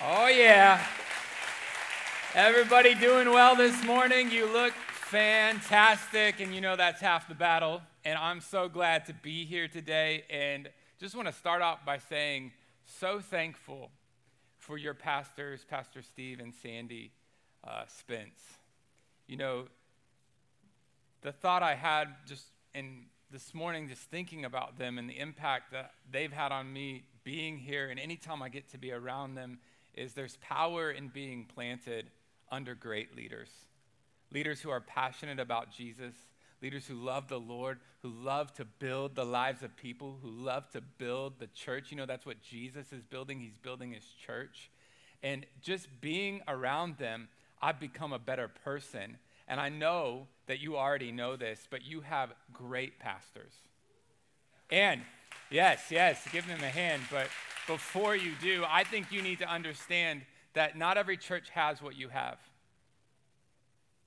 Oh, yeah. Everybody doing well this morning? You look fantastic, and you know that's half the battle. And I'm so glad to be here today. And just want to start off by saying, so thankful for your pastors, Pastor Steve and Sandy uh, Spence. You know, the thought I had just in this morning, just thinking about them and the impact that they've had on me being here, and anytime I get to be around them, is there's power in being planted under great leaders. Leaders who are passionate about Jesus, leaders who love the Lord, who love to build the lives of people, who love to build the church. You know, that's what Jesus is building. He's building his church. And just being around them, I've become a better person. And I know that you already know this, but you have great pastors. And yes, yes, give them a hand. But before you do, I think you need to understand that not every church has what you have.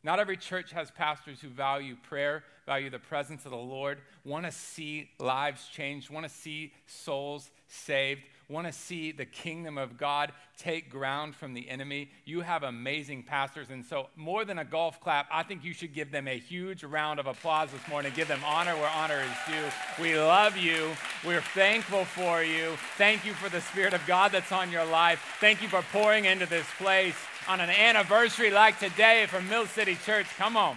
Not every church has pastors who value prayer, value the presence of the Lord, want to see lives changed, want to see souls saved, want to see the kingdom of God take ground from the enemy. You have amazing pastors. And so, more than a golf clap, I think you should give them a huge round of applause this morning. Give them honor where honor is due. We love you. We're thankful for you. Thank you for the Spirit of God that's on your life. Thank you for pouring into this place on an anniversary like today from Mill City Church. Come on.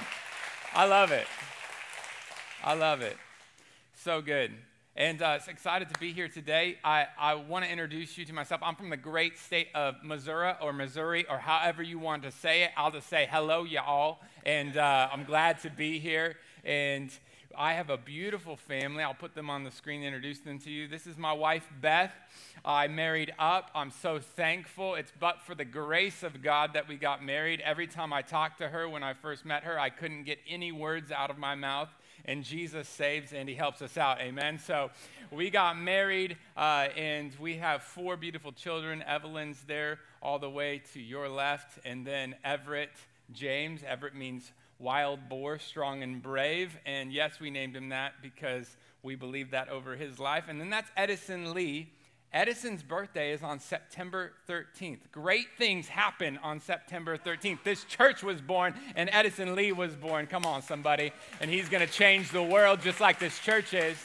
I love it. I love it. So good. And uh, excited to be here today. I, I want to introduce you to myself. I'm from the great state of Missouri or Missouri or however you want to say it. I'll just say hello, y'all. And uh, I'm glad to be here. And I have a beautiful family. I'll put them on the screen introduce them to you. This is my wife, Beth. I married up. I'm so thankful. It's but for the grace of God that we got married. Every time I talked to her when I first met her, I couldn't get any words out of my mouth and Jesus saves and he helps us out. Amen. So we got married uh, and we have four beautiful children. Evelyn's there all the way to your left, and then Everett James. Everett means wild boar, strong and brave. And yes, we named him that because we believe that over his life. And then that's Edison Lee. Edison's birthday is on September 13th. Great things happen on September 13th. This church was born and Edison Lee was born. Come on, somebody. And he's going to change the world just like this church is.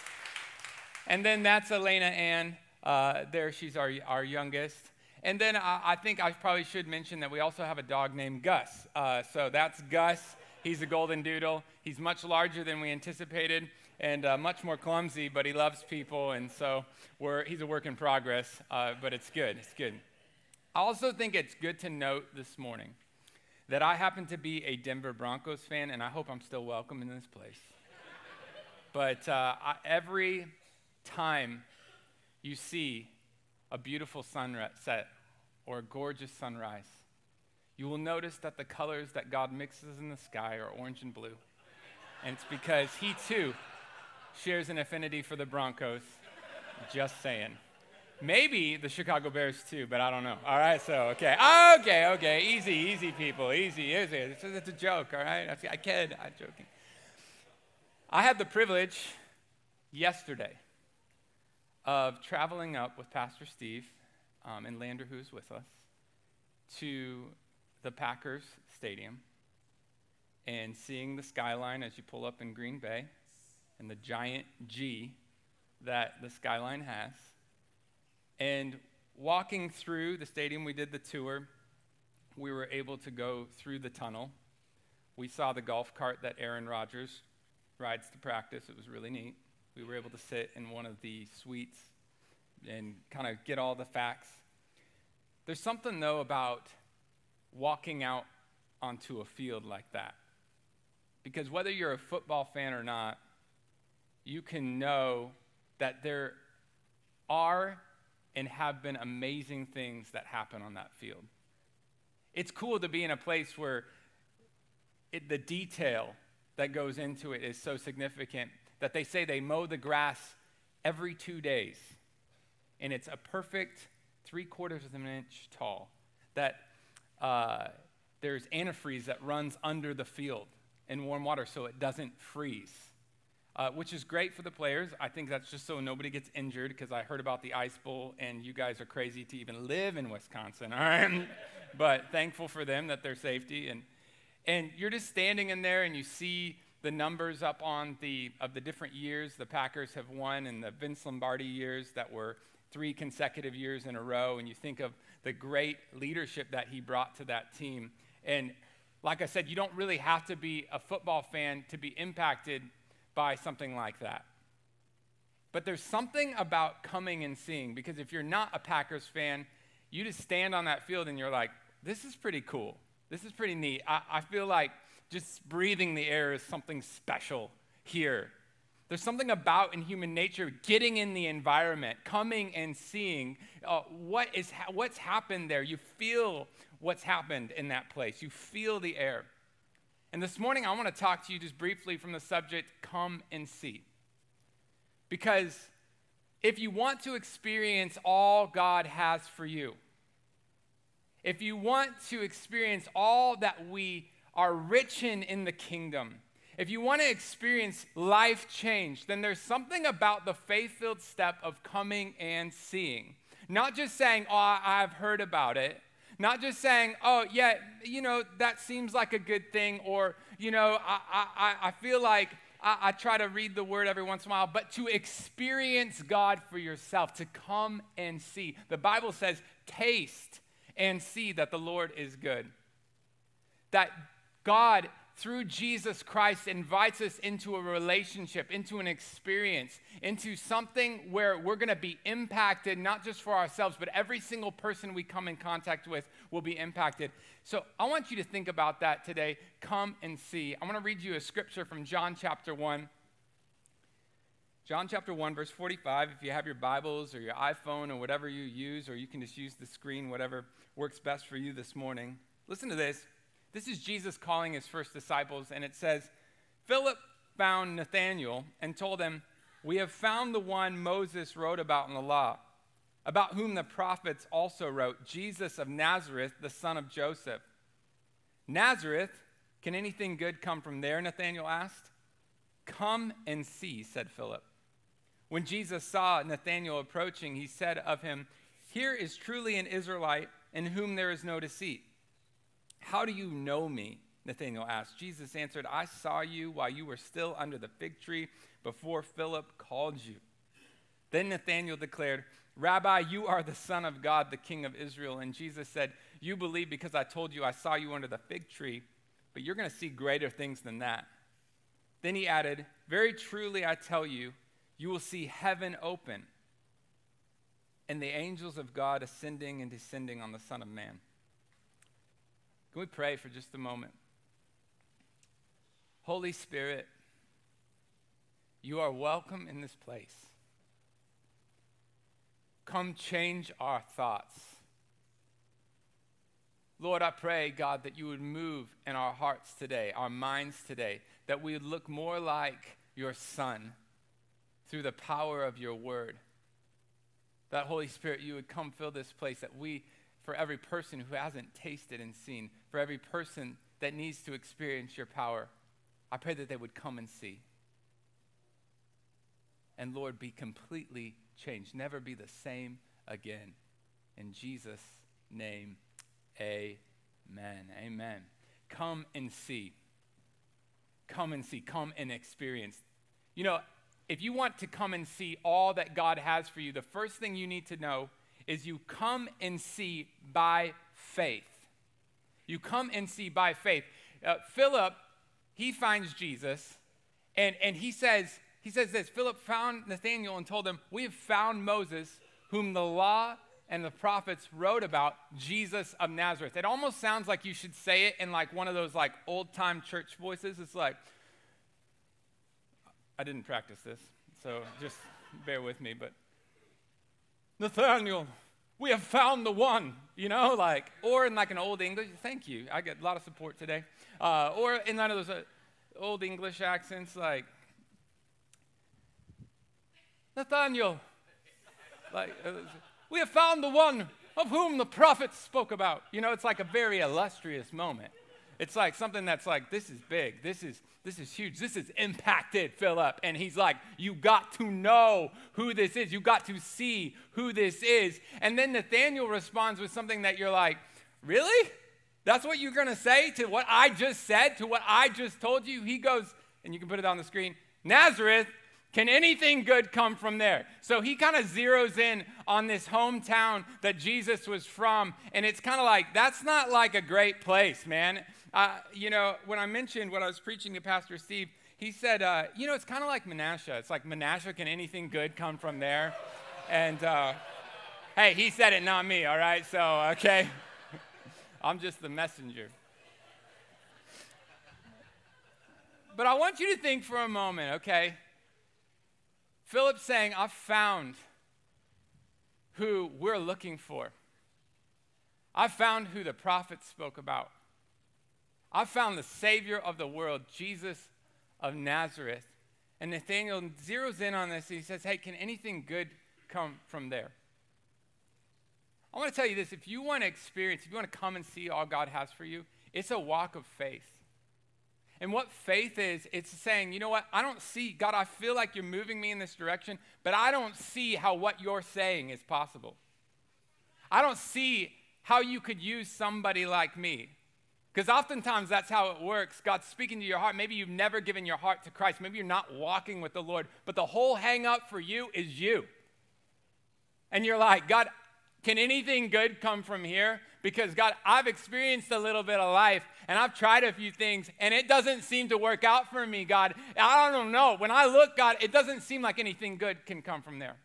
And then that's Elena Ann. Uh, there, she's our, our youngest. And then I, I, think I probably should mention that we also have a dog named Gus. Uh, so that's Gus. He's a golden doodle. He's much larger than we anticipated and uh, much more clumsy, but he loves people, and so he's a work in progress, uh, but it's good. It's good. I also think it's good to note this morning that I happen to be a Denver Broncos fan, and I hope I'm still welcome in this place. but uh, I, every time you see a beautiful sunset or a gorgeous sunrise, you will notice that the colors that God mixes in the sky are orange and blue. And it's because He too shares an affinity for the Broncos. Just saying. Maybe the Chicago Bears too, but I don't know. All right, so, okay. Okay, okay. Easy, easy, people. Easy, easy. It's, it's a joke, all right? I kid. I'm joking. I had the privilege yesterday of traveling up with Pastor Steve um, and Lander, who's with us, to the Packers Stadium and seeing the skyline as you pull up in Green Bay and the giant G that the skyline has. And walking through the stadium, we did the tour. We were able to go through the tunnel. We saw the golf cart that Aaron Rodgers rides to practice. It was really neat. We were able to sit in one of the suites and kind of get all the facts. There's something, though, about walking out onto a field like that. Because whether you're a football fan or not, you can know that there are and have been amazing things that happen on that field. It's cool to be in a place where it, the detail that goes into it is so significant that they say they mow the grass every two days. And it's a perfect three quarters of an inch tall. That uh, there's antifreeze that runs under the field in warm water so it doesn't freeze. Uh, which is great for the players. I think that's just so nobody gets injured because I heard about the Ice Bowl and you guys are crazy to even live in Wisconsin, all right? but thankful for them that their safety. And, and you're just standing in there and you see the numbers up on the of the different years the Packers have won in the Vince Lombardi years that were three consecutive years in a row, and you think of the great leadership that he brought to that team. And like I said, you don't really have to be a football fan to be impacted by something like that. But there's something about coming and seeing, because if you're not a Packers fan, you just stand on that field and you're like, this is pretty cool. This is pretty neat. I, I feel like just breathing the air is something special here. There's something about in human nature getting in the environment, coming and seeing uh, what is ha- what's happened there. You feel what's happened in that place. You feel the air. And this morning, I want to talk to you just briefly from the subject come and see. Because if you want to experience all God has for you, if you want to experience all that we are rich in in the kingdom, if you want to experience life change, then there's something about the faith filled step of coming and seeing. Not just saying, oh, I've heard about it. Not just saying, oh, yeah, you know, that seems like a good thing, or, you know, I, I, I feel like I, I try to read the word every once in a while, but to experience God for yourself, to come and see. The Bible says, taste and see that the Lord is good. That God through Jesus Christ invites us into a relationship, into an experience, into something where we're going to be impacted, not just for ourselves, but every single person we come in contact with will be impacted. So I want you to think about that today. Come and see. I want to read you a scripture from John chapter 1. John chapter 1, verse 45. If you have your Bibles or your iPhone or whatever you use, or you can just use the screen, whatever works best for you this morning. Listen to this. This is Jesus calling his first disciples, and it says, Philip found Nathanael and told him, We have found the one Moses wrote about in the law, about whom the prophets also wrote, Jesus of Nazareth, the son of Joseph. Nazareth, can anything good come from there? Nathanael asked. Come and see, said Philip. When Jesus saw Nathanael approaching, he said of him, Here is truly an Israelite in whom there is no deceit. How do you know me? Nathanael asked. Jesus answered, I saw you while you were still under the fig tree before Philip called you. Then Nathanael declared, Rabbi, you are the Son of God, the King of Israel. And Jesus said, You believe because I told you I saw you under the fig tree, but you're going to see greater things than that. Then he added, Very truly I tell you, you will see heaven open and the angels of God ascending and descending on the Son of Man. Can we pray for just a moment? Holy Spirit, you are welcome in this place. Come change our thoughts. Lord, I pray, God, that you would move in our hearts today, our minds today, that we would look more like your Son through the power of your word. That Holy Spirit, you would come fill this place, that we for every person who hasn't tasted and seen, for every person that needs to experience your power. I pray that they would come and see. And Lord, be completely changed, never be the same again. In Jesus' name, amen. Amen. Come and see. Come and see. Come and experience. You know, if you want to come and see all that God has for you, the first thing you need to know is you come and see by faith. You come and see by faith. Uh, Philip, he finds Jesus, and, and he says, he says this Philip found Nathanael and told him, We have found Moses, whom the law and the prophets wrote about, Jesus of Nazareth. It almost sounds like you should say it in like one of those like old time church voices. It's like, I didn't practice this, so just bear with me, but Nathaniel, we have found the one, you know, like, or in like an old English, thank you, I get a lot of support today. Uh, or in one of those uh, old English accents, like, Nathaniel, like, uh, we have found the one of whom the prophets spoke about. You know, it's like a very illustrious moment. It's like something that's like, this is big. This is this is huge. This is impacted Philip. And he's like, You got to know who this is. You got to see who this is. And then Nathaniel responds with something that you're like, Really? That's what you're going to say to what I just said, to what I just told you? He goes, and you can put it on the screen Nazareth, can anything good come from there? So he kind of zeroes in on this hometown that Jesus was from. And it's kind of like, that's not like a great place, man. Uh, you know, when I mentioned when I was preaching to Pastor Steve, he said, uh, you know, it's kind of like Menasha. It's like Menasha, can anything good come from there? And uh, hey, he said it, not me, all right? So, okay. I'm just the messenger. But I want you to think for a moment, okay? Philip's saying, I've found who we're looking for. I've found who the prophets spoke about. I found the Savior of the world, Jesus of Nazareth. And Nathaniel zeroes in on this. And he says, Hey, can anything good come from there? I want to tell you this if you want to experience, if you want to come and see all God has for you, it's a walk of faith. And what faith is, it's saying, you know what, I don't see, God, I feel like you're moving me in this direction, but I don't see how what you're saying is possible. I don't see how you could use somebody like me. Because oftentimes that's how it works. God's speaking to your heart. Maybe you've never given your heart to Christ. Maybe you're not walking with the Lord. But the whole hang up for you is you. And you're like, God, can anything good come from here? Because, God, I've experienced a little bit of life and I've tried a few things and it doesn't seem to work out for me, God. I don't know. When I look, God, it doesn't seem like anything good can come from there.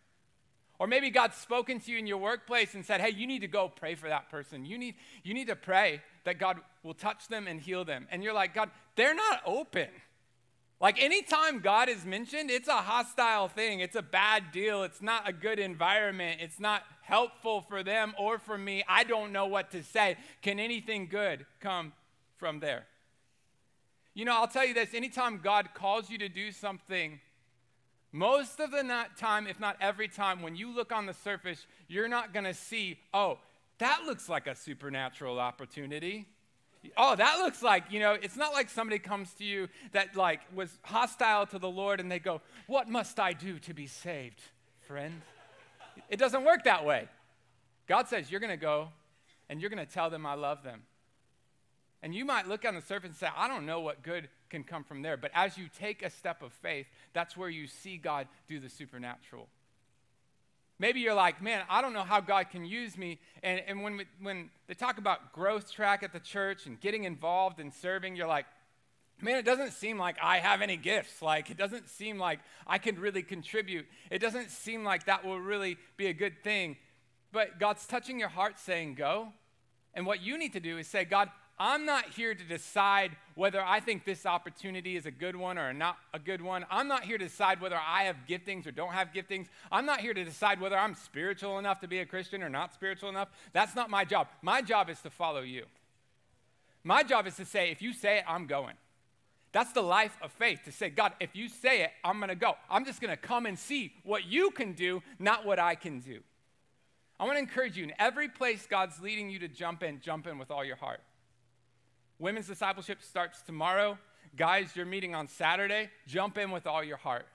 Or maybe God's spoken to you in your workplace and said, hey, you need to go pray for that person. You need, you need to pray that God will touch them and heal them. And you're like, God, they're not open. Like anytime God is mentioned, it's a hostile thing. It's a bad deal. It's not a good environment. It's not helpful for them or for me. I don't know what to say. Can anything good come from there? You know, I'll tell you this anytime God calls you to do something, most of the time, if not every time, when you look on the surface, you're not going to see, oh, that looks like a supernatural opportunity. Oh, that looks like, you know, it's not like somebody comes to you that like was hostile to the Lord and they go, "What must I do to be saved, friend?" It doesn't work that way. God says, "You're going to go and you're going to tell them I love them." And you might look on the surface and say, I don't know what good can come from there. But as you take a step of faith, that's where you see God do the supernatural. Maybe you're like, man, I don't know how God can use me. And, and when, we, when they talk about growth track at the church and getting involved and serving, you're like, man, it doesn't seem like I have any gifts. Like, it doesn't seem like I can really contribute. It doesn't seem like that will really be a good thing. But God's touching your heart saying, go. And what you need to do is say, God, I'm not here to decide whether I think this opportunity is a good one or not a good one. I'm not here to decide whether I have giftings or don't have giftings. I'm not here to decide whether I'm spiritual enough to be a Christian or not spiritual enough. That's not my job. My job is to follow you. My job is to say, if you say it, I'm going. That's the life of faith to say, God, if you say it, I'm going to go. I'm just going to come and see what you can do, not what I can do. I want to encourage you in every place God's leading you to jump in, jump in with all your heart. Women's discipleship starts tomorrow. Guys, you're meeting on Saturday. Jump in with all your heart.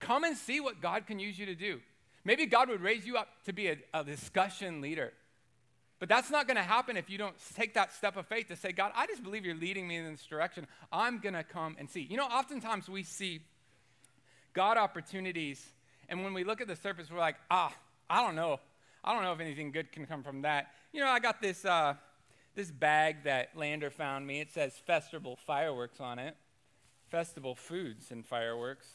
Come and see what God can use you to do. Maybe God would raise you up to be a, a discussion leader. But that's not going to happen if you don't take that step of faith to say, God, I just believe you're leading me in this direction. I'm going to come and see. You know, oftentimes we see God opportunities, and when we look at the surface, we're like, ah, I don't know. I don't know if anything good can come from that. You know, I got this. Uh, this bag that Lander found me. It says festival fireworks on it, festival foods and fireworks,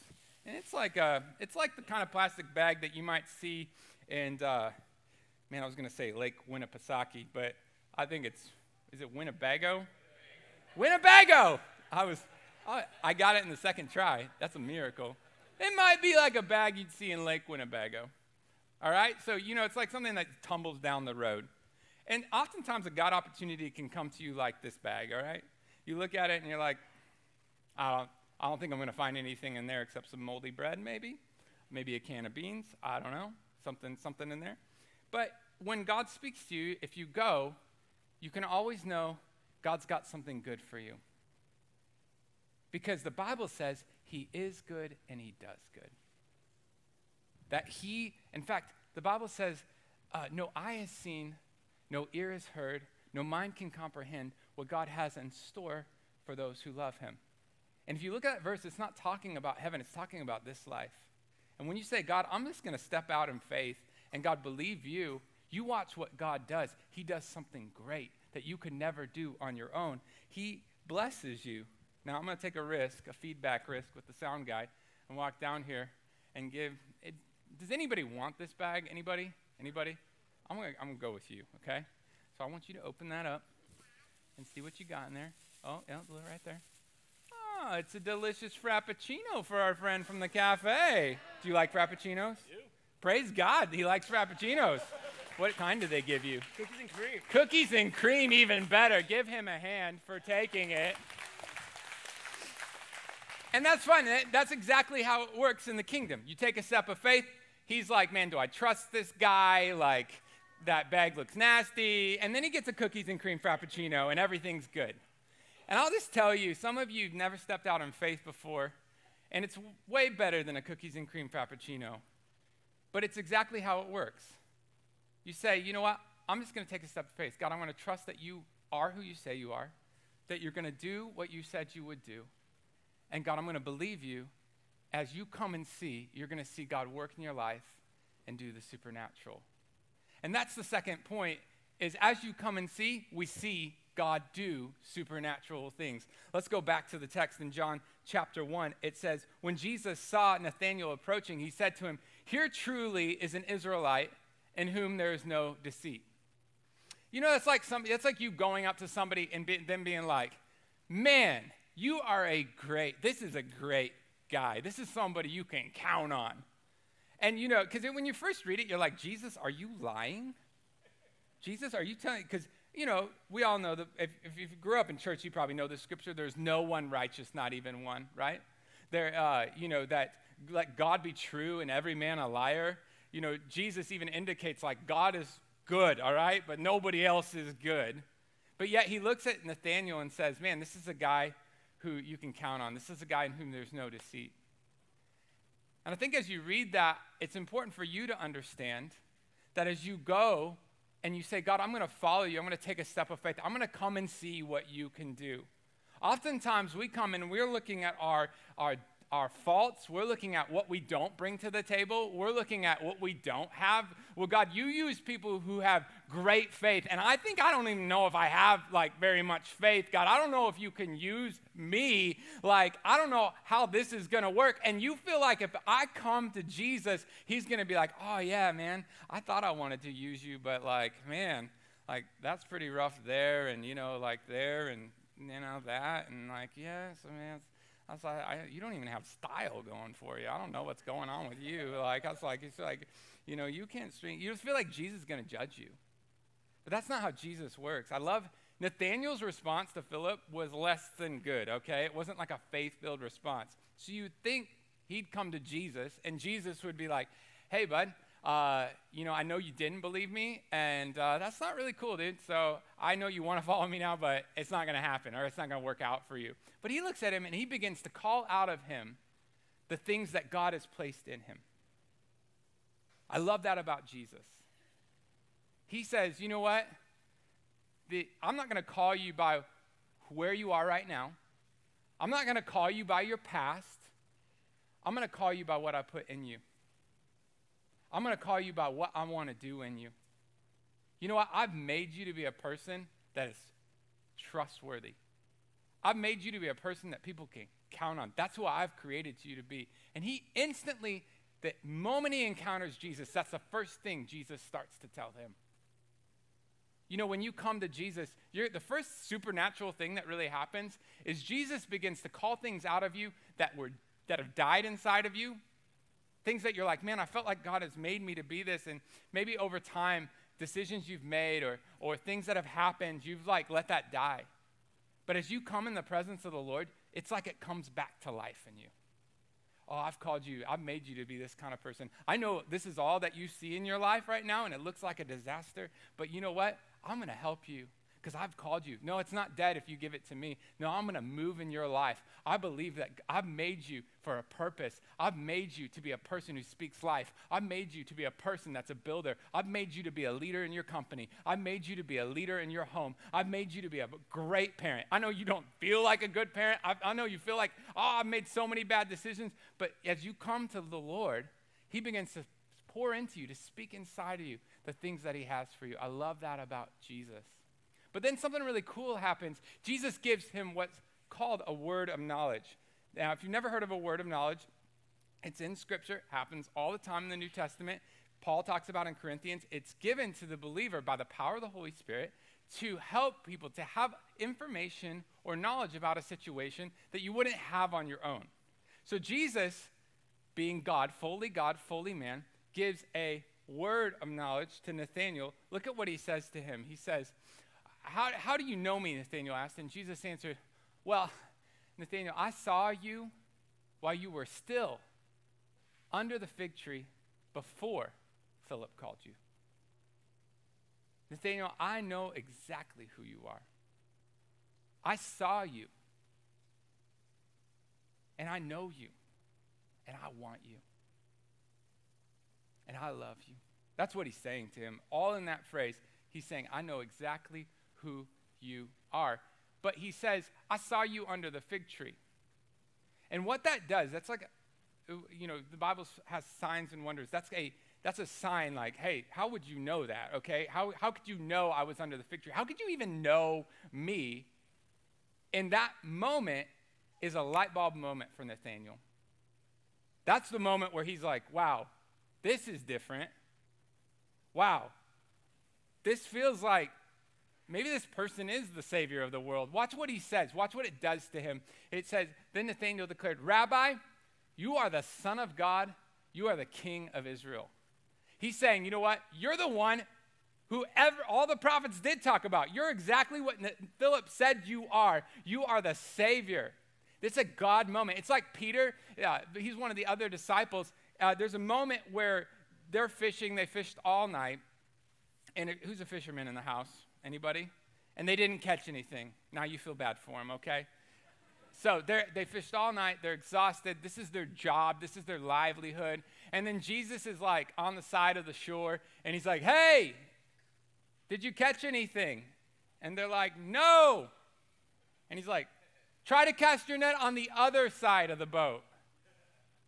and it's like a, it's like the kind of plastic bag that you might see in, uh, man, I was gonna say Lake Winnipesaukee, but I think it's, is it Winnebago? Winnebago. I was, I, I got it in the second try. That's a miracle. It might be like a bag you'd see in Lake Winnebago. All right, so you know, it's like something that tumbles down the road. And oftentimes a God opportunity can come to you like this bag, all right? You look at it and you're like, I don't, I don't think I'm going to find anything in there except some moldy bread, maybe. Maybe a can of beans. I don't know. Something, something in there. But when God speaks to you, if you go, you can always know God's got something good for you. Because the Bible says he is good and he does good. That he, in fact, the Bible says, uh, no eye has seen, no ear has heard, no mind can comprehend what God has in store for those who love him. And if you look at that verse, it's not talking about heaven, it's talking about this life. And when you say, God, I'm just going to step out in faith and God believe you, you watch what God does. He does something great that you could never do on your own. He blesses you. Now, I'm going to take a risk, a feedback risk with the sound guy, and walk down here and give. It, does anybody want this bag? Anybody? Anybody? I'm going to I'm to go with you, okay? So I want you to open that up and see what you got in there. Oh, yeah, right there. Oh, it's a delicious frappuccino for our friend from the cafe. Do you like frappuccinos? Praise God, he likes frappuccinos. What kind do they give you? Cookies and cream. Cookies and cream, even better. Give him a hand for taking it. And that's fun. That's exactly how it works in the kingdom. You take a step of faith. He's like, man, do I trust this guy? Like, that bag looks nasty. And then he gets a cookies and cream frappuccino, and everything's good. And I'll just tell you, some of you have never stepped out in faith before, and it's way better than a cookies and cream frappuccino. But it's exactly how it works. You say, you know what? I'm just going to take a step of faith. God, I'm going to trust that you are who you say you are, that you're going to do what you said you would do. And God, I'm going to believe you. As you come and see, you're going to see God work in your life and do the supernatural. And that's the second point is as you come and see, we see God do supernatural things. Let's go back to the text in John chapter 1. It says, When Jesus saw Nathanael approaching, he said to him, Here truly is an Israelite in whom there is no deceit. You know, that's like, some, that's like you going up to somebody and be, them being like, Man, you are a great, this is a great guy. This is somebody you can count on. And you know, because when you first read it, you're like, Jesus, are you lying? Jesus, are you telling? Because you know, we all know that if, if, you grew up in church, you probably know the scripture. There's no one righteous, not even one, right? There, uh, you know, that let God be true and every man a liar. You know, Jesus even indicates like God is good, all right, but nobody else is good. But yet he looks at Nathaniel and says, Man, this is a guy who you can count on. This is a guy in whom there's no deceit. And I think as you read that, it's important for you to understand that as you go and you say, God, I'm going to follow you, I'm going to take a step of faith, I'm going to come and see what you can do. Oftentimes we come and we're looking at our, our our faults. We're looking at what we don't bring to the table. We're looking at what we don't have. Well, God, you use people who have great faith. And I think I don't even know if I have like very much faith. God, I don't know if you can use me. Like, I don't know how this is going to work. And you feel like if I come to Jesus, he's going to be like, oh, yeah, man, I thought I wanted to use you, but like, man, like that's pretty rough there and, you know, like there and, you know, that. And like, yes, I mean, I was like, I, you don't even have style going for you. I don't know what's going on with you. Like, I was like, it's like, you know, you can't string. You just feel like Jesus is going to judge you. But that's not how Jesus works. I love Nathaniel's response to Philip was less than good, okay? It wasn't like a faith filled response. So you'd think he'd come to Jesus and Jesus would be like, hey, bud, uh, you know, I know you didn't believe me, and uh, that's not really cool, dude. So I know you want to follow me now, but it's not going to happen, or it's not going to work out for you. But he looks at him and he begins to call out of him the things that God has placed in him. I love that about Jesus. He says, you know what? The, I'm not going to call you by where you are right now. I'm not going to call you by your past. I'm going to call you by what I put in you. I'm going to call you by what I want to do in you. You know what? I've made you to be a person that is trustworthy. I've made you to be a person that people can count on. That's who I've created you to be. And he instantly, the moment he encounters Jesus, that's the first thing Jesus starts to tell him. You know, when you come to Jesus, the first supernatural thing that really happens is Jesus begins to call things out of you that were that have died inside of you Things that you're like, man, I felt like God has made me to be this. And maybe over time, decisions you've made or, or things that have happened, you've like let that die. But as you come in the presence of the Lord, it's like it comes back to life in you. Oh, I've called you, I've made you to be this kind of person. I know this is all that you see in your life right now, and it looks like a disaster, but you know what? I'm going to help you because I've called you. No, it's not dead if you give it to me. No, I'm going to move in your life. I believe that I've made you for a purpose. I've made you to be a person who speaks life. I've made you to be a person that's a builder. I've made you to be a leader in your company. I've made you to be a leader in your home. I've made you to be a great parent. I know you don't feel like a good parent. I, I know you feel like, oh, I've made so many bad decisions. But as you come to the Lord, He begins to pour into you, to speak inside of you the things that He has for you. I love that about Jesus. But then something really cool happens. Jesus gives him what's called a word of knowledge. Now, if you've never heard of a word of knowledge, it's in Scripture, happens all the time in the New Testament. Paul talks about in Corinthians, it's given to the believer by the power of the Holy Spirit to help people to have information or knowledge about a situation that you wouldn't have on your own. So Jesus, being God, fully God, fully man, gives a word of knowledge to Nathanael. Look at what he says to him. He says, how, how do you know me? Nathanael asked. And Jesus answered, Well, Nathanael, I saw you while you were still under the fig tree before Philip called you. Nathanael, I know exactly who you are. I saw you. And I know you. And I want you. And I love you. That's what he's saying to him. All in that phrase, he's saying, I know exactly who you are. But he says, I saw you under the fig tree. And what that does, that's like, you know, the Bible has signs and wonders. That's a, that's a sign like, hey, how would you know that, okay? How, how could you know I was under the fig tree? How could you even know me? And that moment is a light bulb moment for Nathaniel. That's the moment where he's like, wow, this is different. Wow, this feels like maybe this person is the Savior of the world. Watch what he says. Watch what it does to him. It says, Then Nathanael declared, Rabbi, you are the Son of God, you are the King of Israel. He's saying, You know what? You're the one who ever, all the prophets did talk about. You're exactly what Philip said you are. You are the Savior. It's a God moment. It's like Peter, yeah, he's one of the other disciples. Uh, there's a moment where they're fishing, they fished all night. And who's a fisherman in the house? Anybody? And they didn't catch anything. Now you feel bad for them, okay? So they fished all night. They're exhausted. This is their job. This is their livelihood. And then Jesus is like on the side of the shore, and he's like, "Hey, did you catch anything?" And they're like, "No." And he's like, "Try to cast your net on the other side of the boat."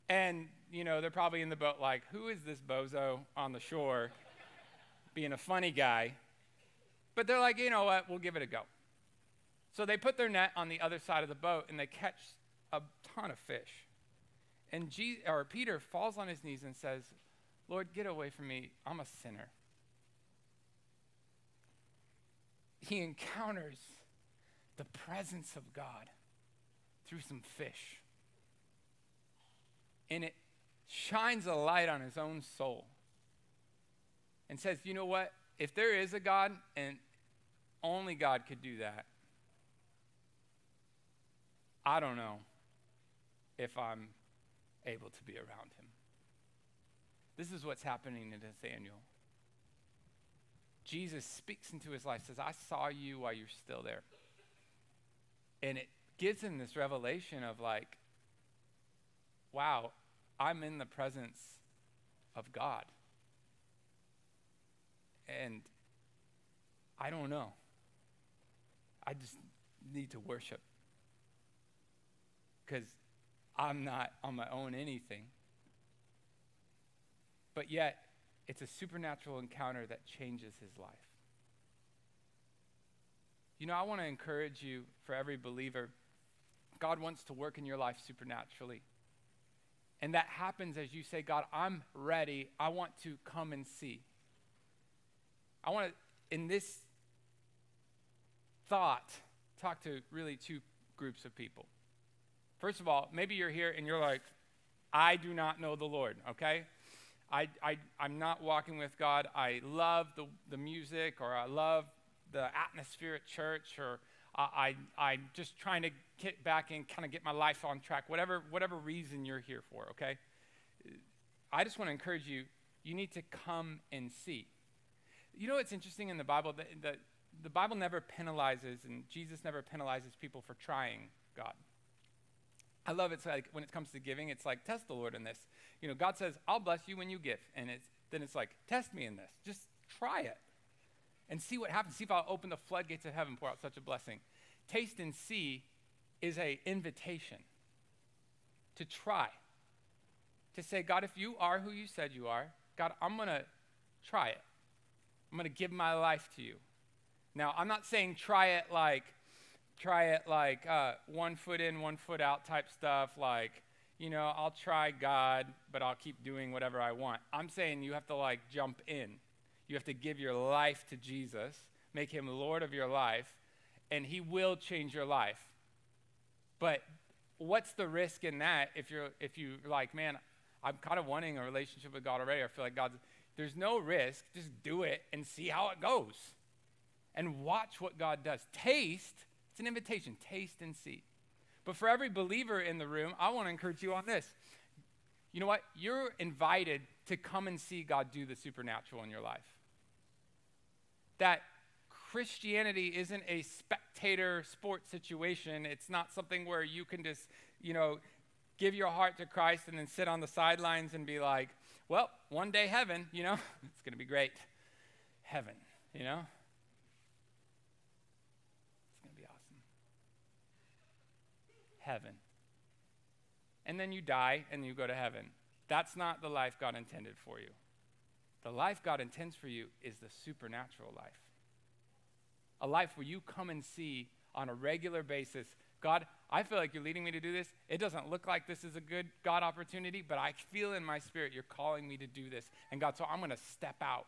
And you know they're probably in the boat like, "Who is this bozo on the shore, being a funny guy?" But they're like, you know what, we'll give it a go. So they put their net on the other side of the boat and they catch a ton of fish. And or Peter falls on his knees and says, Lord, get away from me. I'm a sinner. He encounters the presence of God through some fish. And it shines a light on his own soul and says, You know what? If there is a God, and only God could do that, I don't know if I'm able to be around him. This is what's happening to Nathaniel. Jesus speaks into his life, says, I saw you while you're still there. And it gives him this revelation of like, wow, I'm in the presence of God. And I don't know. I just need to worship. Because I'm not on my own anything. But yet, it's a supernatural encounter that changes his life. You know, I want to encourage you, for every believer, God wants to work in your life supernaturally. And that happens as you say, God, I'm ready. I want to come and see. I want to, in this thought, talk to really two groups of people. First of all, maybe you're here and you're like, I do not know the Lord, okay? I, I, I'm not walking with God. I love the, the music or I love the atmosphere at church or I, I, I'm just trying to get back and kind of get my life on track, whatever, whatever reason you're here for, okay? I just want to encourage you, you need to come and see. You know what's interesting in the Bible? That, that the Bible never penalizes, and Jesus never penalizes people for trying God. I love it. It's like when it comes to giving, it's like test the Lord in this. You know, God says, "I'll bless you when you give," and it's then it's like test me in this. Just try it and see what happens. See if I'll open the floodgates of heaven, pour out such a blessing. Taste and see is a invitation to try. To say, God, if you are who you said you are, God, I'm to try it. I'm going to give my life to you. Now, I'm not saying try it like, try it like uh, one foot in, one foot out type stuff, like, you know, I'll try God, but I'll keep doing whatever I want. I'm saying you have to like jump in. You have to give your life to Jesus, make him Lord of your life, and he will change your life. But what's the risk in that if you're if you like, man, I'm kind of wanting a relationship with God already. I feel like God's there's no risk. Just do it and see how it goes. And watch what God does. Taste, it's an invitation. Taste and see. But for every believer in the room, I want to encourage you on this. You know what? You're invited to come and see God do the supernatural in your life. That Christianity isn't a spectator sport situation. It's not something where you can just, you know, give your heart to Christ and then sit on the sidelines and be like, well, one day heaven, you know, it's going to be great. Heaven, you know? It's going to be awesome. Heaven. And then you die and you go to heaven. That's not the life God intended for you. The life God intends for you is the supernatural life. A life where you come and see on a regular basis God, I feel like you're leading me to do this. It doesn't look like this is a good God opportunity, but I feel in my spirit you're calling me to do this. And God, so I'm going to step out.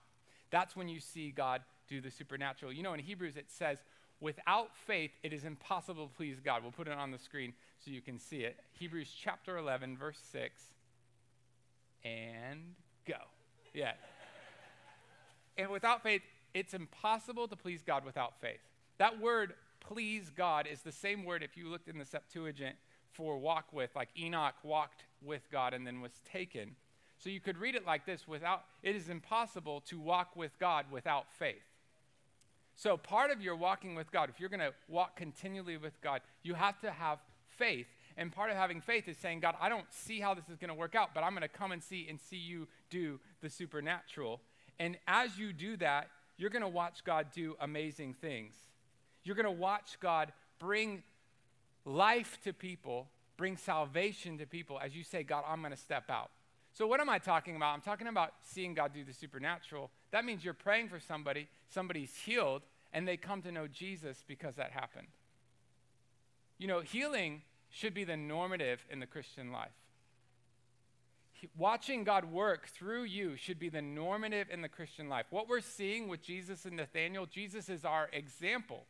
That's when you see God do the supernatural. You know, in Hebrews it says, without faith, it is impossible to please God. We'll put it on the screen so you can see it. Hebrews chapter 11, verse 6. And go. Yeah. and without faith, it's impossible to please God without faith. That word please God is the same word if you looked in the Septuagint for walk with, like Enoch walked with God and then was taken. So you could read it like this without it is impossible to walk with God without faith. So part of your walking with God, if you're going to walk continually with God, you have to have faith. And part of having faith is saying, God, I don't see how this is going to work out, but I'm going to come and see and see you do the supernatural. And as you do that, you're going to watch God do amazing things. You're going to watch God bring life to people, bring salvation to people as you say, God, I'm going to step out. So, what am I talking about? I'm talking about seeing God do the supernatural. That means you're praying for somebody, somebody's healed, and they come to know Jesus because that happened. You know, healing should be the normative in the Christian life. Watching God work through you should be the normative in the Christian life. What we're seeing with Jesus and Nathaniel, Jesus is our example.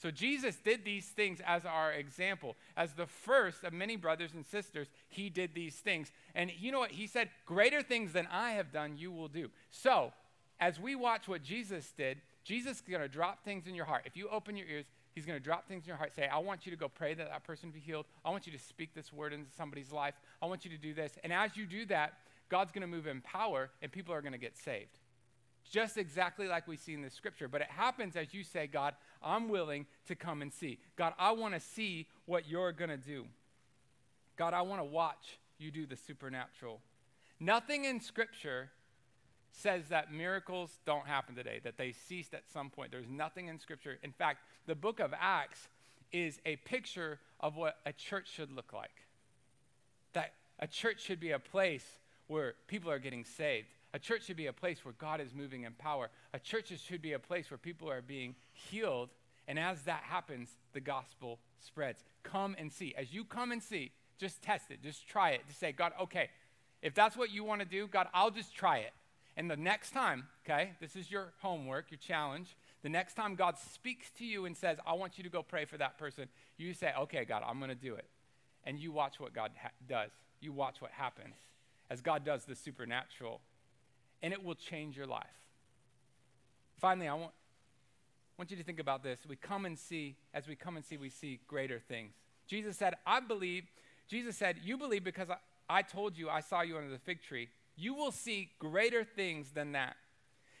So Jesus did these things as our example. As the first of many brothers and sisters, he did these things. And you know what? He said, Greater things than I have done, you will do. So, as we watch what Jesus did, Jesus is going to drop things in your heart. If you open your ears, he's going to drop things in your heart. Say, I want you to go pray that that person be healed. I want you to speak this word into somebody's life. I want you to do this. And as you do that, God's going to move in power and people are going to get saved just exactly like we see in the scripture. But it happens as you say, God, I'm willing to come and see. God, I want to see what you're going to do. God, I want to watch you do the supernatural. Nothing in scripture says that miracles don't happen today, that they ceased at some point. There's nothing in scripture. In fact, the book of Acts is a picture of what a church should look like. That a church should be a place where people are getting saved a church should be a place where God is moving in power. A church should be a place where people are being healed. And as that happens, the gospel spreads. Come and see. As you come and see, just test it, just try it. Just say, God, okay, if that's what you want to do, God, I'll just try it. And the next time, okay, this is your homework, your challenge. The next time God speaks to you and says, I want you to go pray for that person, you say, okay, God, I'm going to do it. And you watch what God ha- does. You watch what happens as God does the supernatural and it will change your life. Finally, I want, want you to think about this. We come and see, as we come and see, we see greater things. Jesus said, I believe, Jesus said, You believe because I, I told you I saw you under the fig tree. You will see greater things than that.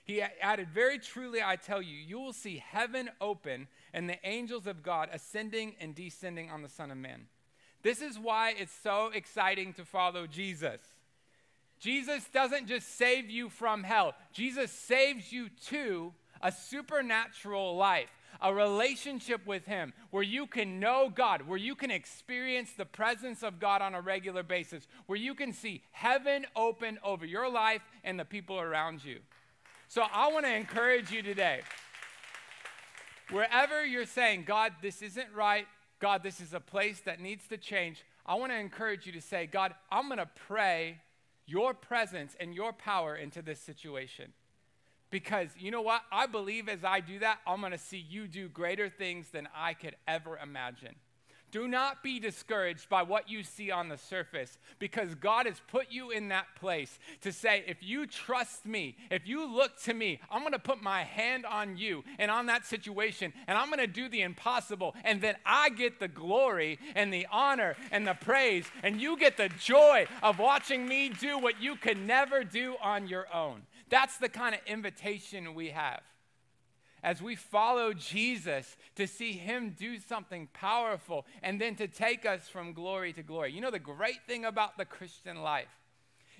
He added, Very truly I tell you, you will see heaven open and the angels of God ascending and descending on the Son of Man. This is why it's so exciting to follow Jesus. Jesus doesn't just save you from hell, Jesus saves you to a supernatural life, a relationship with Him where you can know God, where you can experience the presence of God on a regular basis, where you can see heaven open over your life and the people around you. So I want to encourage you today. Wherever you're saying, God, this isn't right, God, this is a place that needs to change, I want to encourage you to say, God, I'm going to pray your presence and your power into this situation. Because you know what? I believe as I do that, I'm going to see you do greater things than I could ever imagine. Do not be discouraged by what you see on the surface because God has put you in that place to say, if you trust me, if you look to me, I'm going to put my hand on you and on that situation, and I'm going to do the impossible. And then I get the glory and the honor and the praise, and you get the joy of watching me do what you could never do on your own. That's the kind of invitation we have as we follow Jesus to see him do something powerful and then to take us from glory to glory. You know, the great thing about the Christian life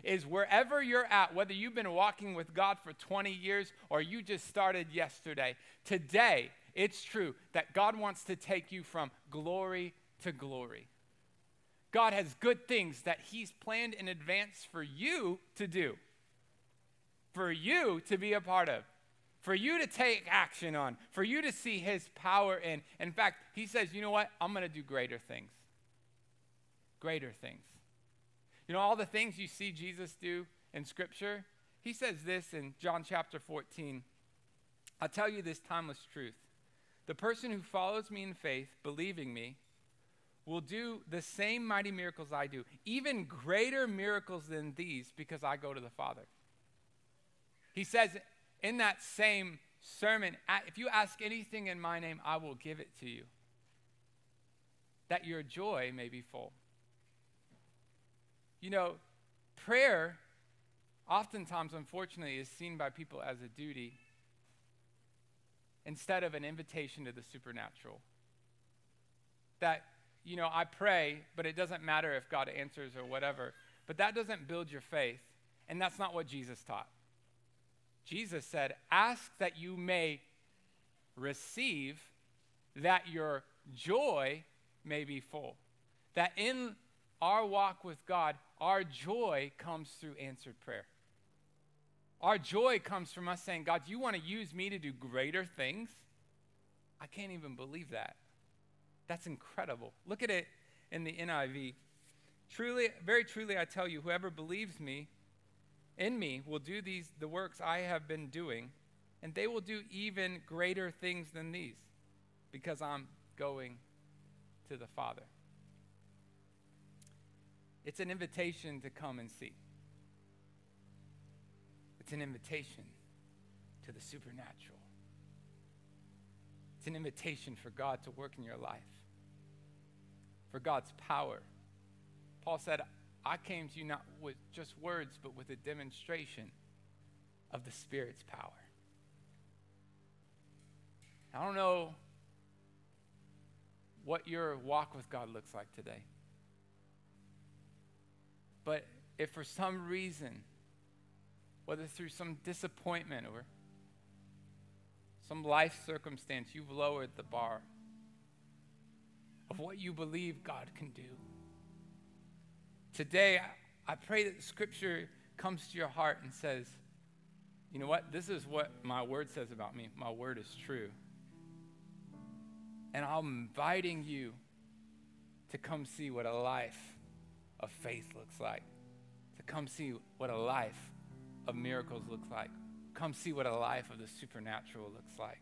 is wherever you're at, whether you've been walking with God for 20 years or you just started yesterday, today it's true that God wants to take you from glory to glory. God has good things that He's planned in advance for you to do, for you to be a part of for you to take action on, for you to see his power in. In fact, he says, you know what? I'm going to do greater things. Greater things. You know, all the things you see Jesus do in Scripture, he says this in John chapter 14. I'll tell you this timeless truth. The person who follows me in faith, believing me, will do the same mighty miracles I do, even greater miracles than these, because I go to the Father. He says in that same sermon, if you ask anything in my name, I will give it to you, that your joy may be full. You know, prayer, oftentimes, unfortunately, is seen by people as a duty instead of an invitation to the supernatural. That, you know, I pray, but it doesn't matter if God answers or whatever. But that doesn't build your faith, and that's not what Jesus taught. Jesus said, Ask that you may receive, that your joy may be full. That in our walk with God, our joy comes through answered prayer. Our joy comes from us saying, God, you want to use me to do greater things? I can't even believe that. That's incredible. Look at it in the NIV. Truly, very truly, I tell you, whoever believes me in me will do these the works I have been doing, and they will do even greater things than these, because I'm going to the Father. It's an invitation to come and see. It's an invitation to the supernatural. It's an invitation for God to work in your life, for God's power. Paul said, I came to you not with just words, but with a demonstration of the Spirit's power. I don't know what your walk with God looks like today. But if for some reason, whether through some disappointment or some life circumstance, you've lowered the bar of what you believe God can do Today, I pray that the scripture comes to your heart and says, you know what? This is what my word says about me. My word is true. And I'm inviting you to come see what a life of faith looks like, to come see what a life of miracles looks like, come see what a life of the supernatural looks like.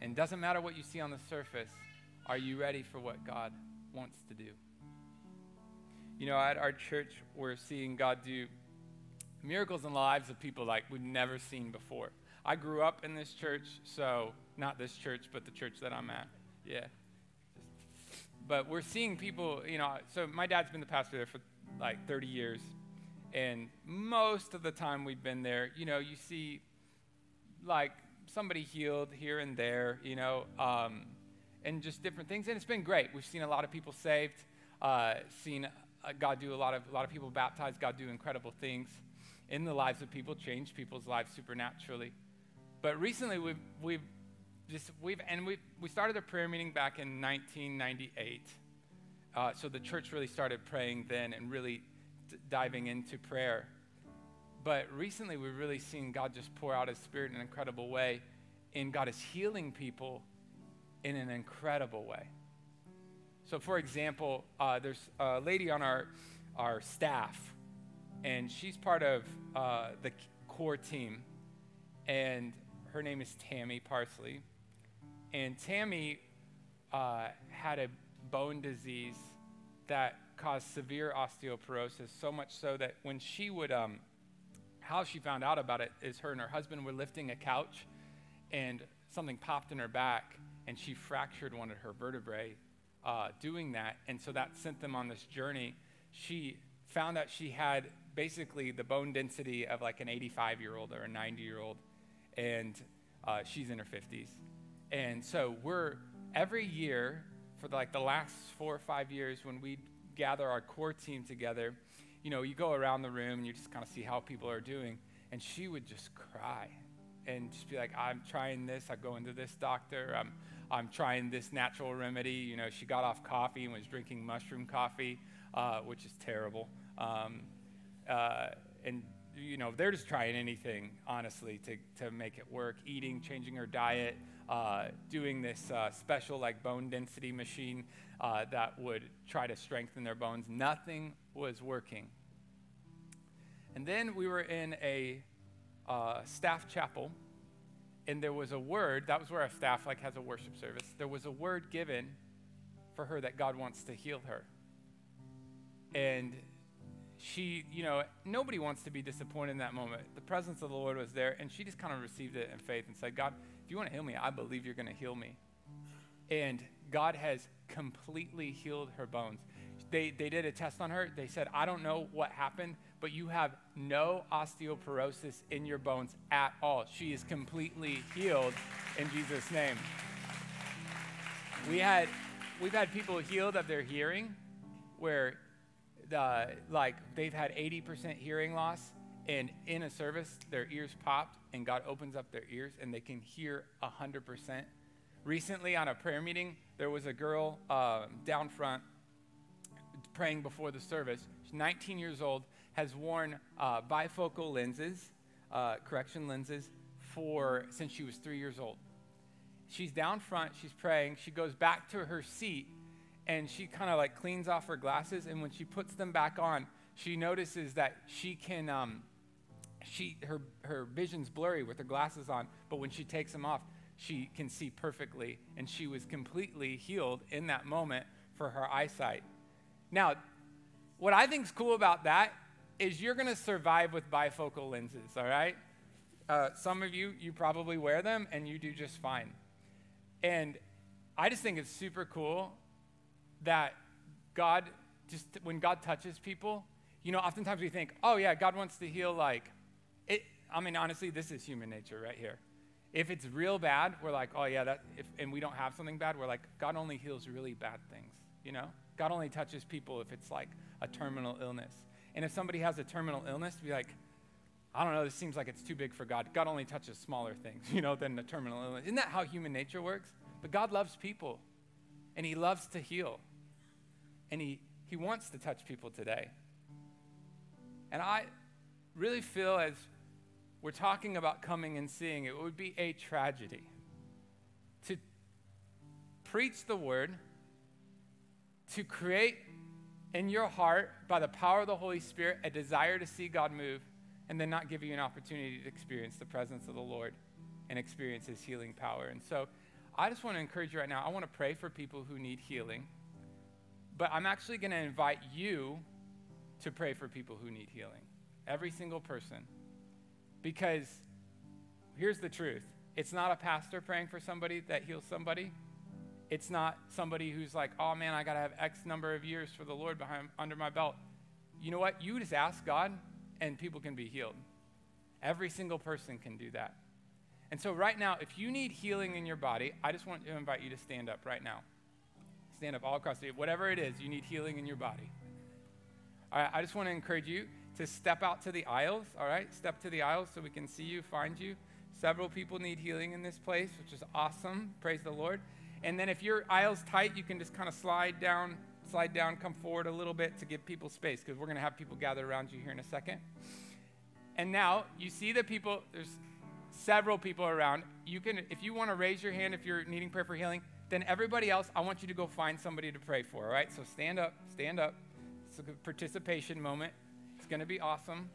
And doesn't matter what you see on the surface, are you ready for what God wants to do? You know, at our church, we're seeing God do miracles in the lives of people like we've never seen before. I grew up in this church, so not this church, but the church that I'm at. Yeah. But we're seeing people, you know, so my dad's been the pastor there for like 30 years. And most of the time we've been there, you know, you see like somebody healed here and there, you know, um, and just different things. And it's been great. We've seen a lot of people saved, uh, seen uh, God do a lot of a lot of people baptized. God do incredible things in the lives of people, change people's lives supernaturally. But recently, we've we've just we've and we we started a prayer meeting back in 1998. Uh, so the church really started praying then and really d- diving into prayer. But recently, we've really seen God just pour out His Spirit in an incredible way, and God is healing people in an incredible way. So, for example, uh, there's a lady on our, our staff, and she's part of uh, the core team, and her name is Tammy Parsley. And Tammy uh, had a bone disease that caused severe osteoporosis, so much so that when she would, um, how she found out about it is her and her husband were lifting a couch, and something popped in her back, and she fractured one of her vertebrae uh, doing that. And so that sent them on this journey. She found out she had basically the bone density of like an 85 year old or a 90 year old, and uh, she's in her 50s. And so we're every year for like the last four or five years when we gather our core team together, you know, you go around the room and you just kind of see how people are doing. And she would just cry and just be like, I'm trying this. I go into this doctor. I'm I'm trying this natural remedy. You know, she got off coffee and was drinking mushroom coffee, uh, which is terrible. Um, uh, and you know, they're just trying anything, honestly, to, to make it work. Eating, changing her diet, uh, doing this uh, special like bone density machine uh, that would try to strengthen their bones. Nothing was working. And then we were in a uh, staff chapel and there was a word that was where our staff like has a worship service. There was a word given for her that god wants to heal her. And she you know nobody wants to be disappointed in that moment. The presence of the lord was there and she just kind of received it in faith and said god if you want to heal me i believe you're going to heal me. And god has completely healed her bones. They, they did a test on her. They said i don't know what happened but you have no osteoporosis in your bones at all. She is completely healed in Jesus' name. We had, we've had people healed of their hearing where the, like they've had 80% hearing loss and in a service their ears popped and God opens up their ears and they can hear 100%. Recently on a prayer meeting, there was a girl uh, down front praying before the service. She's 19 years old has worn uh, bifocal lenses, uh, correction lenses, for since she was three years old. She's down front, she's praying, she goes back to her seat, and she kind of like cleans off her glasses, and when she puts them back on, she notices that she can, um, she, her, her vision's blurry with her glasses on, but when she takes them off, she can see perfectly, and she was completely healed in that moment for her eyesight. Now, what I think is cool about that is you're going to survive with bifocal lenses, all right? Uh, some of you, you probably wear them and you do just fine. And I just think it's super cool that God, just when God touches people, you know, oftentimes we think, oh, yeah, God wants to heal like, it, I mean, honestly, this is human nature right here. If it's real bad, we're like, oh, yeah, that, if, and we don't have something bad, we're like, God only heals really bad things, you know? God only touches people if it's like a terminal illness. And if somebody has a terminal illness, to be like, I don't know, this seems like it's too big for God. God only touches smaller things, you know, than a terminal illness. Isn't that how human nature works? But God loves people, and He loves to heal, and He, he wants to touch people today. And I really feel as we're talking about coming and seeing, it would be a tragedy to preach the word, to create in your heart, by the power of the Holy Spirit, a desire to see God move, and then not give you an opportunity to experience the presence of the Lord and experience His healing power. And so I just want to encourage you right now. I want to pray for people who need healing, but I'm actually going to invite you to pray for people who need healing. Every single person. Because here's the truth it's not a pastor praying for somebody that heals somebody. It's not somebody who's like, oh man, I got to have X number of years for the Lord behind under my belt. You know what? You just ask God, and people can be healed. Every single person can do that. And so, right now, if you need healing in your body, I just want to invite you to stand up right now. Stand up all across the whatever it is, you need healing in your body. All right, I just want to encourage you to step out to the aisles, all right? Step to the aisles so we can see you, find you. Several people need healing in this place, which is awesome. Praise the Lord. And then if your aisle's tight, you can just kind of slide down, slide down, come forward a little bit to give people space because we're going to have people gather around you here in a second. And now you see the people, there's several people around. You can, if you want to raise your hand if you're needing prayer for healing, then everybody else, I want you to go find somebody to pray for, all right? So stand up, stand up. It's a participation moment. It's going to be awesome.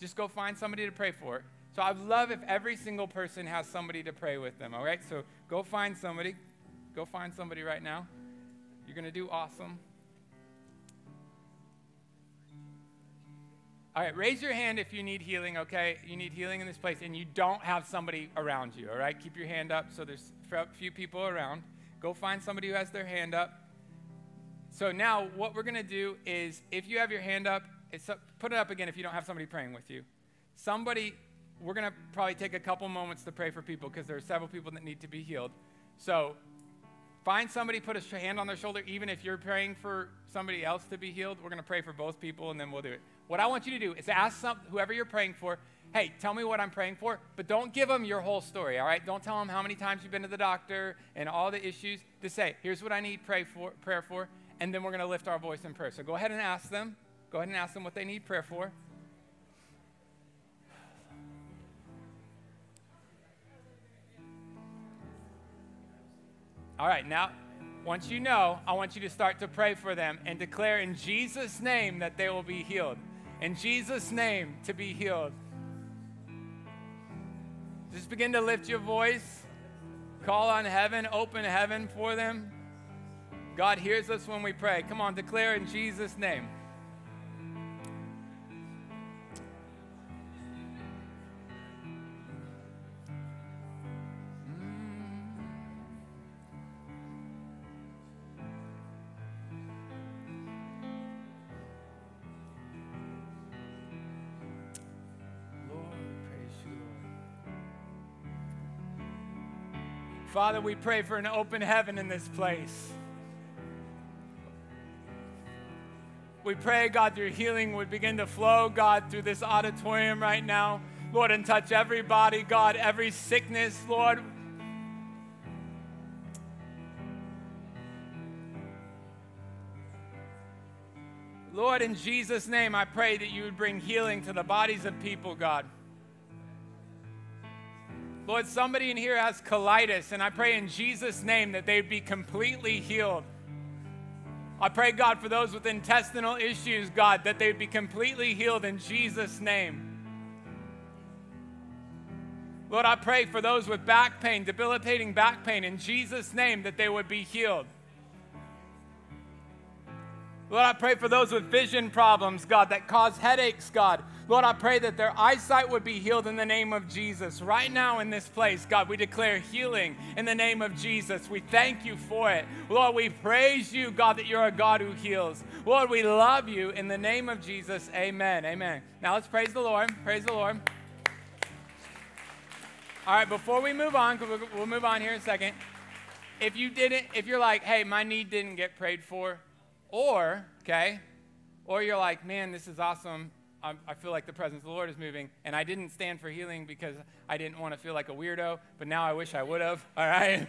Just go find somebody to pray for. So I'd love if every single person has somebody to pray with them, all right? So go find somebody. Go find somebody right now. You're going to do awesome. All right, raise your hand if you need healing, okay? You need healing in this place and you don't have somebody around you, all right? Keep your hand up so there's a few people around. Go find somebody who has their hand up. So now what we're going to do is if you have your hand up, up, put it up again if you don't have somebody praying with you. Somebody, we're going to probably take a couple moments to pray for people because there are several people that need to be healed. So find somebody, put a hand on their shoulder, even if you're praying for somebody else to be healed. We're going to pray for both people and then we'll do it. What I want you to do is ask some, whoever you're praying for, hey, tell me what I'm praying for, but don't give them your whole story, all right? Don't tell them how many times you've been to the doctor and all the issues. Just say, here's what I need pray for, prayer for, and then we're going to lift our voice in prayer. So go ahead and ask them. Go ahead and ask them what they need prayer for. All right, now once you know, I want you to start to pray for them and declare in Jesus' name that they will be healed. In Jesus' name to be healed. Just begin to lift your voice. Call on heaven, open heaven for them. God hears us when we pray. Come on, declare in Jesus' name. Father, we pray for an open heaven in this place. We pray, God, your healing would begin to flow, God, through this auditorium right now. Lord, and touch every body, God, every sickness, Lord. Lord, in Jesus' name, I pray that you would bring healing to the bodies of people, God. Lord, somebody in here has colitis, and I pray in Jesus' name that they'd be completely healed. I pray, God, for those with intestinal issues, God, that they'd be completely healed in Jesus' name. Lord, I pray for those with back pain, debilitating back pain, in Jesus' name, that they would be healed. Lord, I pray for those with vision problems, God, that cause headaches, God. Lord, I pray that their eyesight would be healed in the name of Jesus. Right now in this place, God, we declare healing in the name of Jesus. We thank you for it. Lord, we praise you, God, that you're a God who heals. Lord, we love you in the name of Jesus. Amen. Amen. Now let's praise the Lord. Praise the Lord. All right, before we move on, because we'll move on here in a second. If you didn't, if you're like, hey, my need didn't get prayed for, or, okay, or you're like, man, this is awesome. I'm, i feel like the presence of the Lord is moving, and I didn't stand for healing because I didn't want to feel like a weirdo, but now I wish I would have. All right?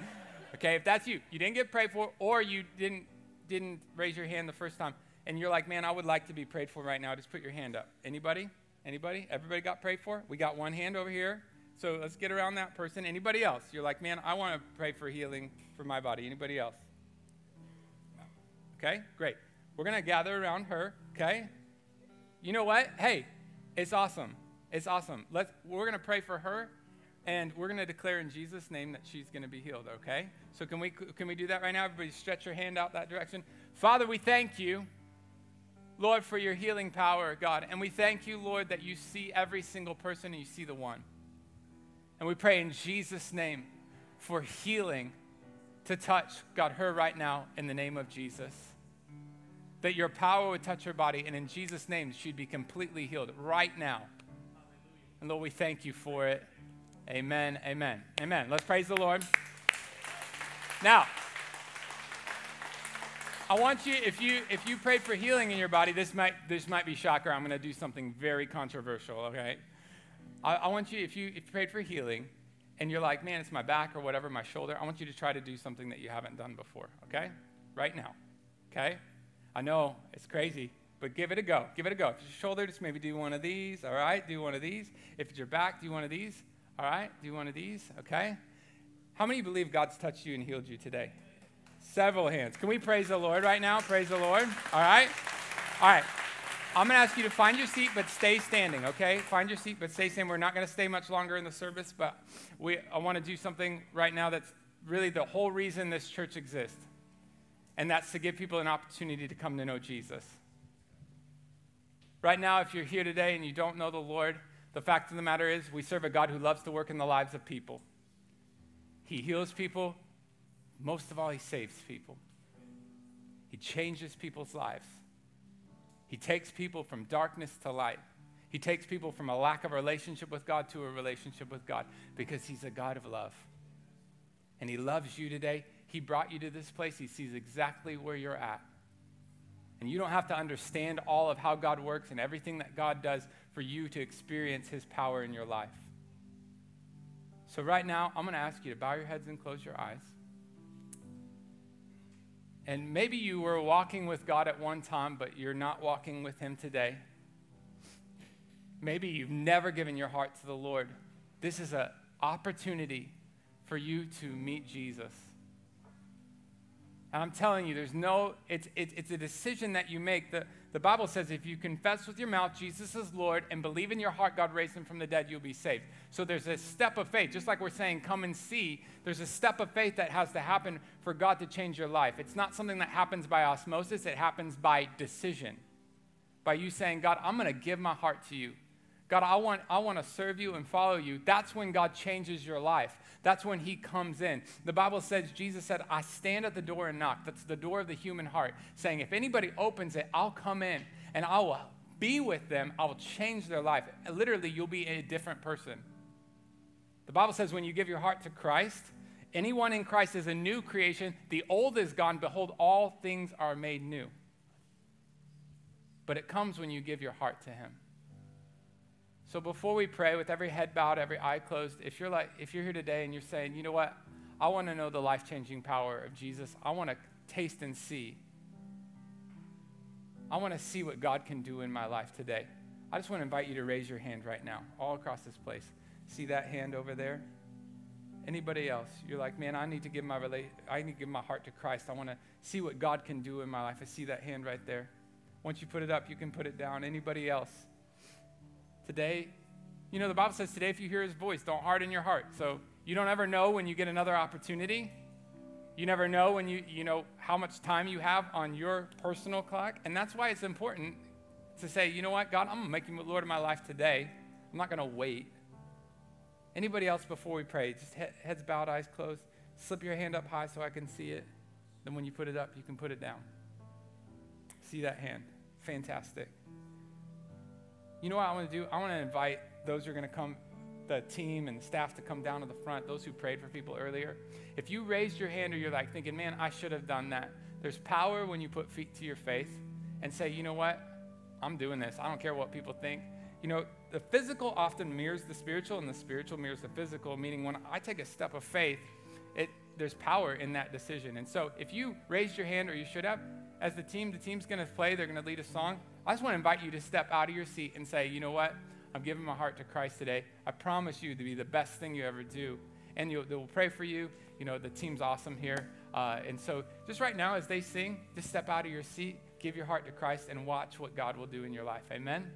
okay, if that's you, you didn't get prayed for, or you didn't didn't raise your hand the first time, and you're like, man, I would like to be prayed for right now. Just put your hand up. Anybody? Anybody? Everybody got prayed for? We got one hand over here. So let's get around that person. Anybody else? You're like, man, I want to pray for healing for my body. Anybody else? Okay, great. We're going to gather around her, okay? You know what? Hey, it's awesome. It's awesome. Let's, we're going to pray for her, and we're going to declare in Jesus' name that she's going to be healed, okay? So can we, can we do that right now? Everybody stretch your hand out that direction. Father, we thank you, Lord, for your healing power, God. And we thank you, Lord, that you see every single person and you see the one. And we pray in Jesus' name for healing to touch, God, her right now in the name of Jesus. That your power would touch her body, and in Jesus' name, she'd be completely healed right now. And Lord, we thank you for it. Amen, amen, amen. Let's praise the Lord. Now, I want you, if you if you prayed for healing in your body, this might this might be shocker. I'm going to do something very controversial. Okay, I, I want you, if you if you prayed for healing, and you're like, man, it's my back or whatever, my shoulder. I want you to try to do something that you haven't done before. Okay, right now. Okay, I know it's crazy, but give it a go. Give it a go. If it's your shoulder, just maybe do one of these. All right, do one of these. If it's your back, do one of these. All right, do one of these. Okay. How many believe God's touched you and healed you today? Several hands. Can we praise the Lord right now? Praise the Lord. All right? All right. I'm going to ask you to find your seat, but stay standing, okay? Find your seat, but stay standing. We're not going to stay much longer in the service, but we, I want to do something right now that's really the whole reason this church exists, and that's to give people an opportunity to come to know Jesus. Right now, if you're here today and you don't know the Lord, the fact of the matter is we serve a God who loves to work in the lives of people. He heals people, most of all, he saves people. He changes people's lives. He takes people from darkness to light. He takes people from a lack of relationship with God to a relationship with God because he's a God of love. And he loves you today. He brought you to this place. He sees exactly where you're at. And you don't have to understand all of how God works and everything that God does for you to experience his power in your life. So, right now, I'm going to ask you to bow your heads and close your eyes. And maybe you were walking with God at one time, but you're not walking with Him today. Maybe you've never given your heart to the Lord. This is an opportunity for you to meet Jesus. And I'm telling you, there's no, it's, it's, it's a decision that you make. The, the Bible says if you confess with your mouth Jesus is Lord and believe in your heart God raised him from the dead, you'll be saved. So there's a step of faith. Just like we're saying, come and see, there's a step of faith that has to happen for God to change your life. It's not something that happens by osmosis, it happens by decision. By you saying, God, I'm going to give my heart to you. God, I want, I want to serve you and follow you. That's when God changes your life. That's when he comes in. The Bible says, Jesus said, I stand at the door and knock. That's the door of the human heart, saying, if anybody opens it, I'll come in and I will be with them. I will change their life. Literally, you'll be a different person. The Bible says, when you give your heart to Christ, anyone in Christ is a new creation. The old is gone. Behold, all things are made new. But it comes when you give your heart to him. So before we pray, with every head bowed, every eye closed, if you're like, if you're here today and you're saying, you know what, I want to know the life-changing power of Jesus. I want to taste and see. I want to see what God can do in my life today. I just want to invite you to raise your hand right now, all across this place. See that hand over there? Anybody else? You're like, man, I need to give my rela- I need to give my heart to Christ. I want to see what God can do in my life. I see that hand right there. Once you put it up, you can put it down. Anybody else? Today, you know, the Bible says today, if you hear his voice, don't harden your heart. So you don't ever know when you get another opportunity. You never know when you, you know, how much time you have on your personal clock. And that's why it's important to say, you know what, God, I'm going to make you Lord of my life today. I'm not going to wait. Anybody else before we pray? Just heads bowed, eyes closed. Slip your hand up high so I can see it. Then when you put it up, you can put it down. See that hand. Fantastic. You know what I want to do? I want to invite those who are going to come, the team and the staff to come down to the front, those who prayed for people earlier. If you raised your hand or you're like thinking, man, I should have done that, there's power when you put feet to your faith and say, you know what? I'm doing this. I don't care what people think. You know, the physical often mirrors the spiritual, and the spiritual mirrors the physical, meaning when I take a step of faith, it, there's power in that decision. And so if you raised your hand or you should have, as the team, the team's going to play, they're going to lead a song. I just want to invite you to step out of your seat and say, you know what? I'm giving my heart to Christ today. I promise you to be the best thing you ever do. And they will pray for you. You know, the team's awesome here. Uh, and so just right now, as they sing, just step out of your seat, give your heart to Christ, and watch what God will do in your life. Amen.